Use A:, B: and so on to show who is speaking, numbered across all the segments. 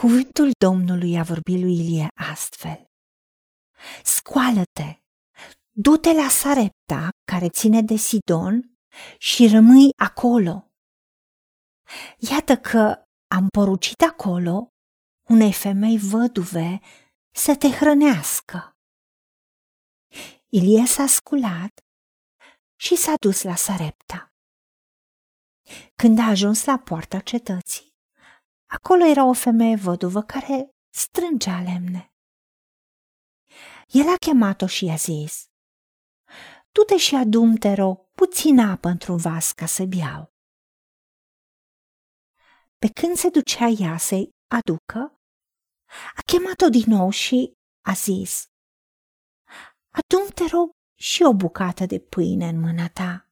A: Cuvântul Domnului a vorbit lui Ilie astfel. Scoală-te, du-te la Sarepta, care ține de Sidon, și rămâi acolo. Iată că am porucit acolo unei femei văduve să te hrănească. Ilie s-a sculat și s-a dus la Sarepta. Când a ajuns la poarta cetății, acolo era o femeie văduvă care strângea lemne. El a chemat-o și i-a zis, Du-te și adum, te rog, puțin apă într-un vas ca să beau. Pe când se ducea ea să-i aducă, a chemat-o din nou și a zis, Adum, te rog, și o bucată de pâine în mâna ta.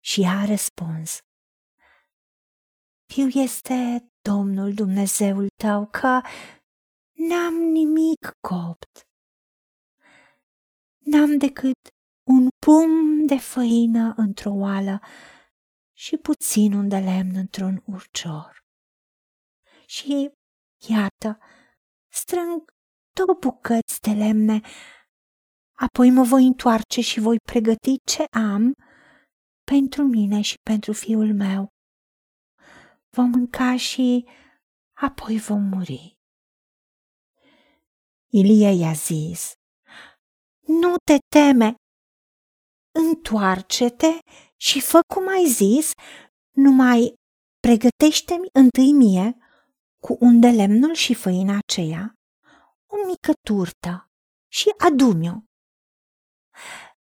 A: Și ea a răspuns, Fiu este Domnul Dumnezeul tău că n-am nimic copt. N-am decât un pum de făină într-o oală și puțin un de lemn într-un urcior. Și iată, strâng două bucăți de lemne, apoi mă voi întoarce și voi pregăti ce am pentru mine și pentru fiul meu. Vom mânca și apoi vom muri. Ilie i-a zis, Nu te teme, întoarce-te și fă cum ai zis, numai pregătește-mi întâi mie cu un de lemnul și făina aceea, o mică turtă și adu-mi-o.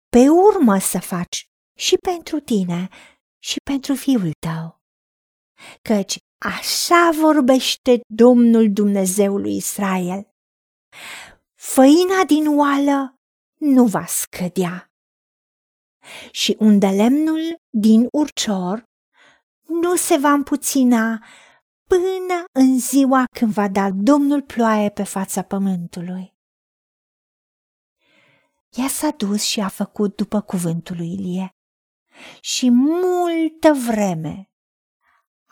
A: Pe urmă să faci și pentru tine și pentru fiul tău, căci așa vorbește Domnul Dumnezeului Israel. Făina din oală nu va scădea și unde lemnul din urcior nu se va împuțina până în ziua când va da Domnul ploaie pe fața pământului. Ea s-a dus și a făcut după cuvântul lui Ilie și multă vreme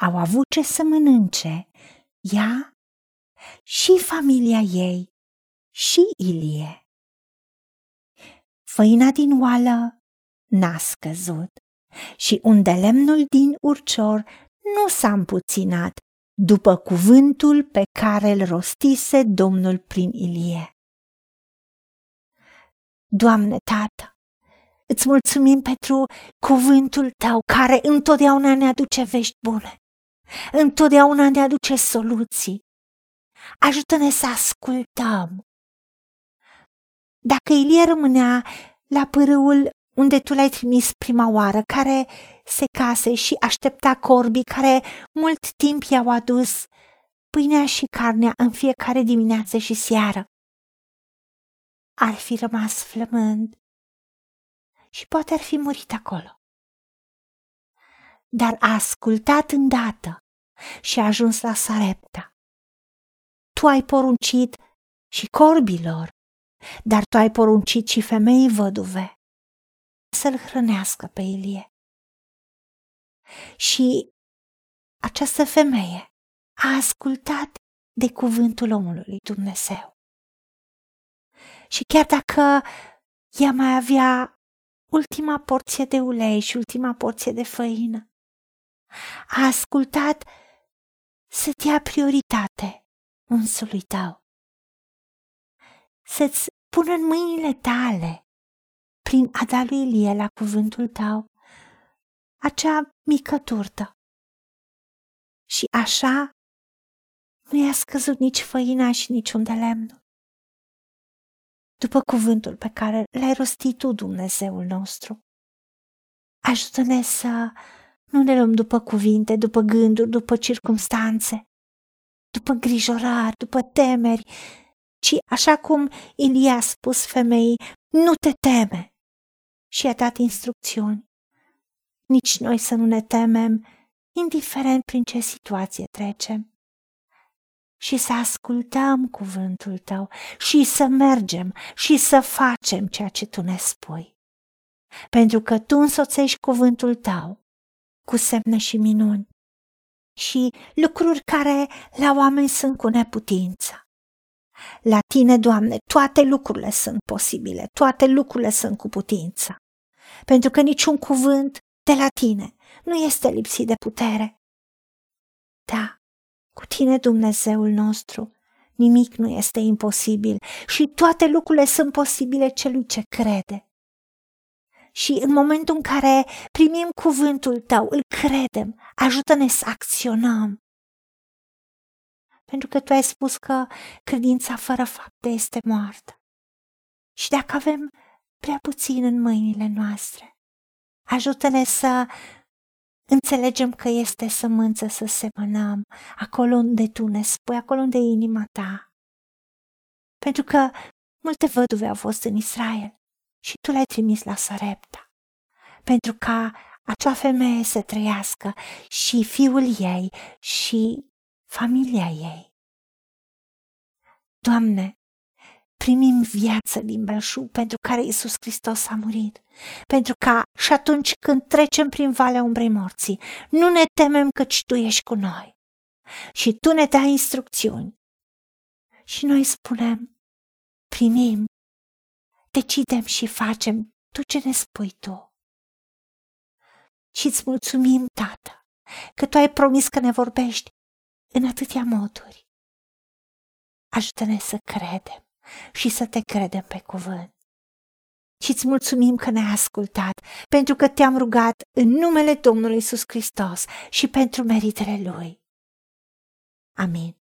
A: au avut ce să mănânce ea și familia ei și Ilie. Făina din oală n-a scăzut și unde lemnul din urcior nu s-a împuținat după cuvântul pe care îl rostise Domnul prin Ilie. Doamne, Tată, îți mulțumim pentru cuvântul Tău care întotdeauna ne aduce vești bune, întotdeauna ne aduce soluții. Ajută-ne să ascultăm. Dacă Ilie rămânea la pârâul unde tu l-ai trimis prima oară, care se case și aștepta corbii care mult timp i-au adus pâinea și carnea în fiecare dimineață și seară. Ar fi rămas flămând și poate ar fi murit acolo. Dar a ascultat îndată și a ajuns la Sarepta. Tu ai poruncit și corbilor, dar tu ai poruncit și femeii văduve să-l hrănească pe Ilie. Și această femeie a ascultat de cuvântul omului Dumnezeu. Și chiar dacă ea mai avea ultima porție de ulei și ultima porție de făină, a ascultat să dea prioritate unsului tău, să-ți pună în mâinile tale prin a da lui Ilie la cuvântul tău acea mică turtă. Și așa nu i-a scăzut nici făina și nici un de lemn. După cuvântul pe care l-ai rostit tu, Dumnezeul nostru, ajută-ne să nu ne luăm după cuvinte, după gânduri, după circumstanțe, după îngrijorări, după temeri, ci așa cum Ilie a spus femeii, nu te teme, și a dat instrucțiuni. Nici noi să nu ne temem, indiferent prin ce situație trecem. Și să ascultăm cuvântul tău și să mergem și să facem ceea ce tu ne spui. Pentru că tu însoțești cuvântul tău cu semne și minuni. și lucruri care la oameni sunt cu neputință. La tine, Doamne, toate lucrurile sunt posibile, toate lucrurile sunt cu putință. Pentru că niciun cuvânt de la tine nu este lipsit de putere. Da, cu tine, Dumnezeul nostru, nimic nu este imposibil și toate lucrurile sunt posibile celui ce crede. Și în momentul în care primim cuvântul tău, îl credem, ajută-ne să acționăm. Pentru că tu ai spus că credința fără fapte este moartă. Și dacă avem prea puțin în mâinile noastre, ajută-ne să Înțelegem că este sămânță să semănăm acolo unde tu ne spui, acolo unde e inima ta. Pentru că multe văduve au fost în Israel și tu le-ai trimis la Sarepta. Pentru ca acea femeie să trăiască și fiul ei și familia ei. Doamne, primim viață din belșug pentru care Isus Hristos a murit. Pentru ca și atunci când trecem prin valea umbrei morții, nu ne temem căci Tu ești cu noi. Și Tu ne dai instrucțiuni. Și noi spunem, primim, decidem și facem tu ce ne spui Tu. Și îți mulțumim, Tată, că Tu ai promis că ne vorbești în atâtea moduri. Ajută-ne să credem și să te credem pe cuvânt. Și îți mulțumim că ne-ai ascultat, pentru că te-am rugat în numele Domnului Isus Hristos și pentru meritele Lui. Amin.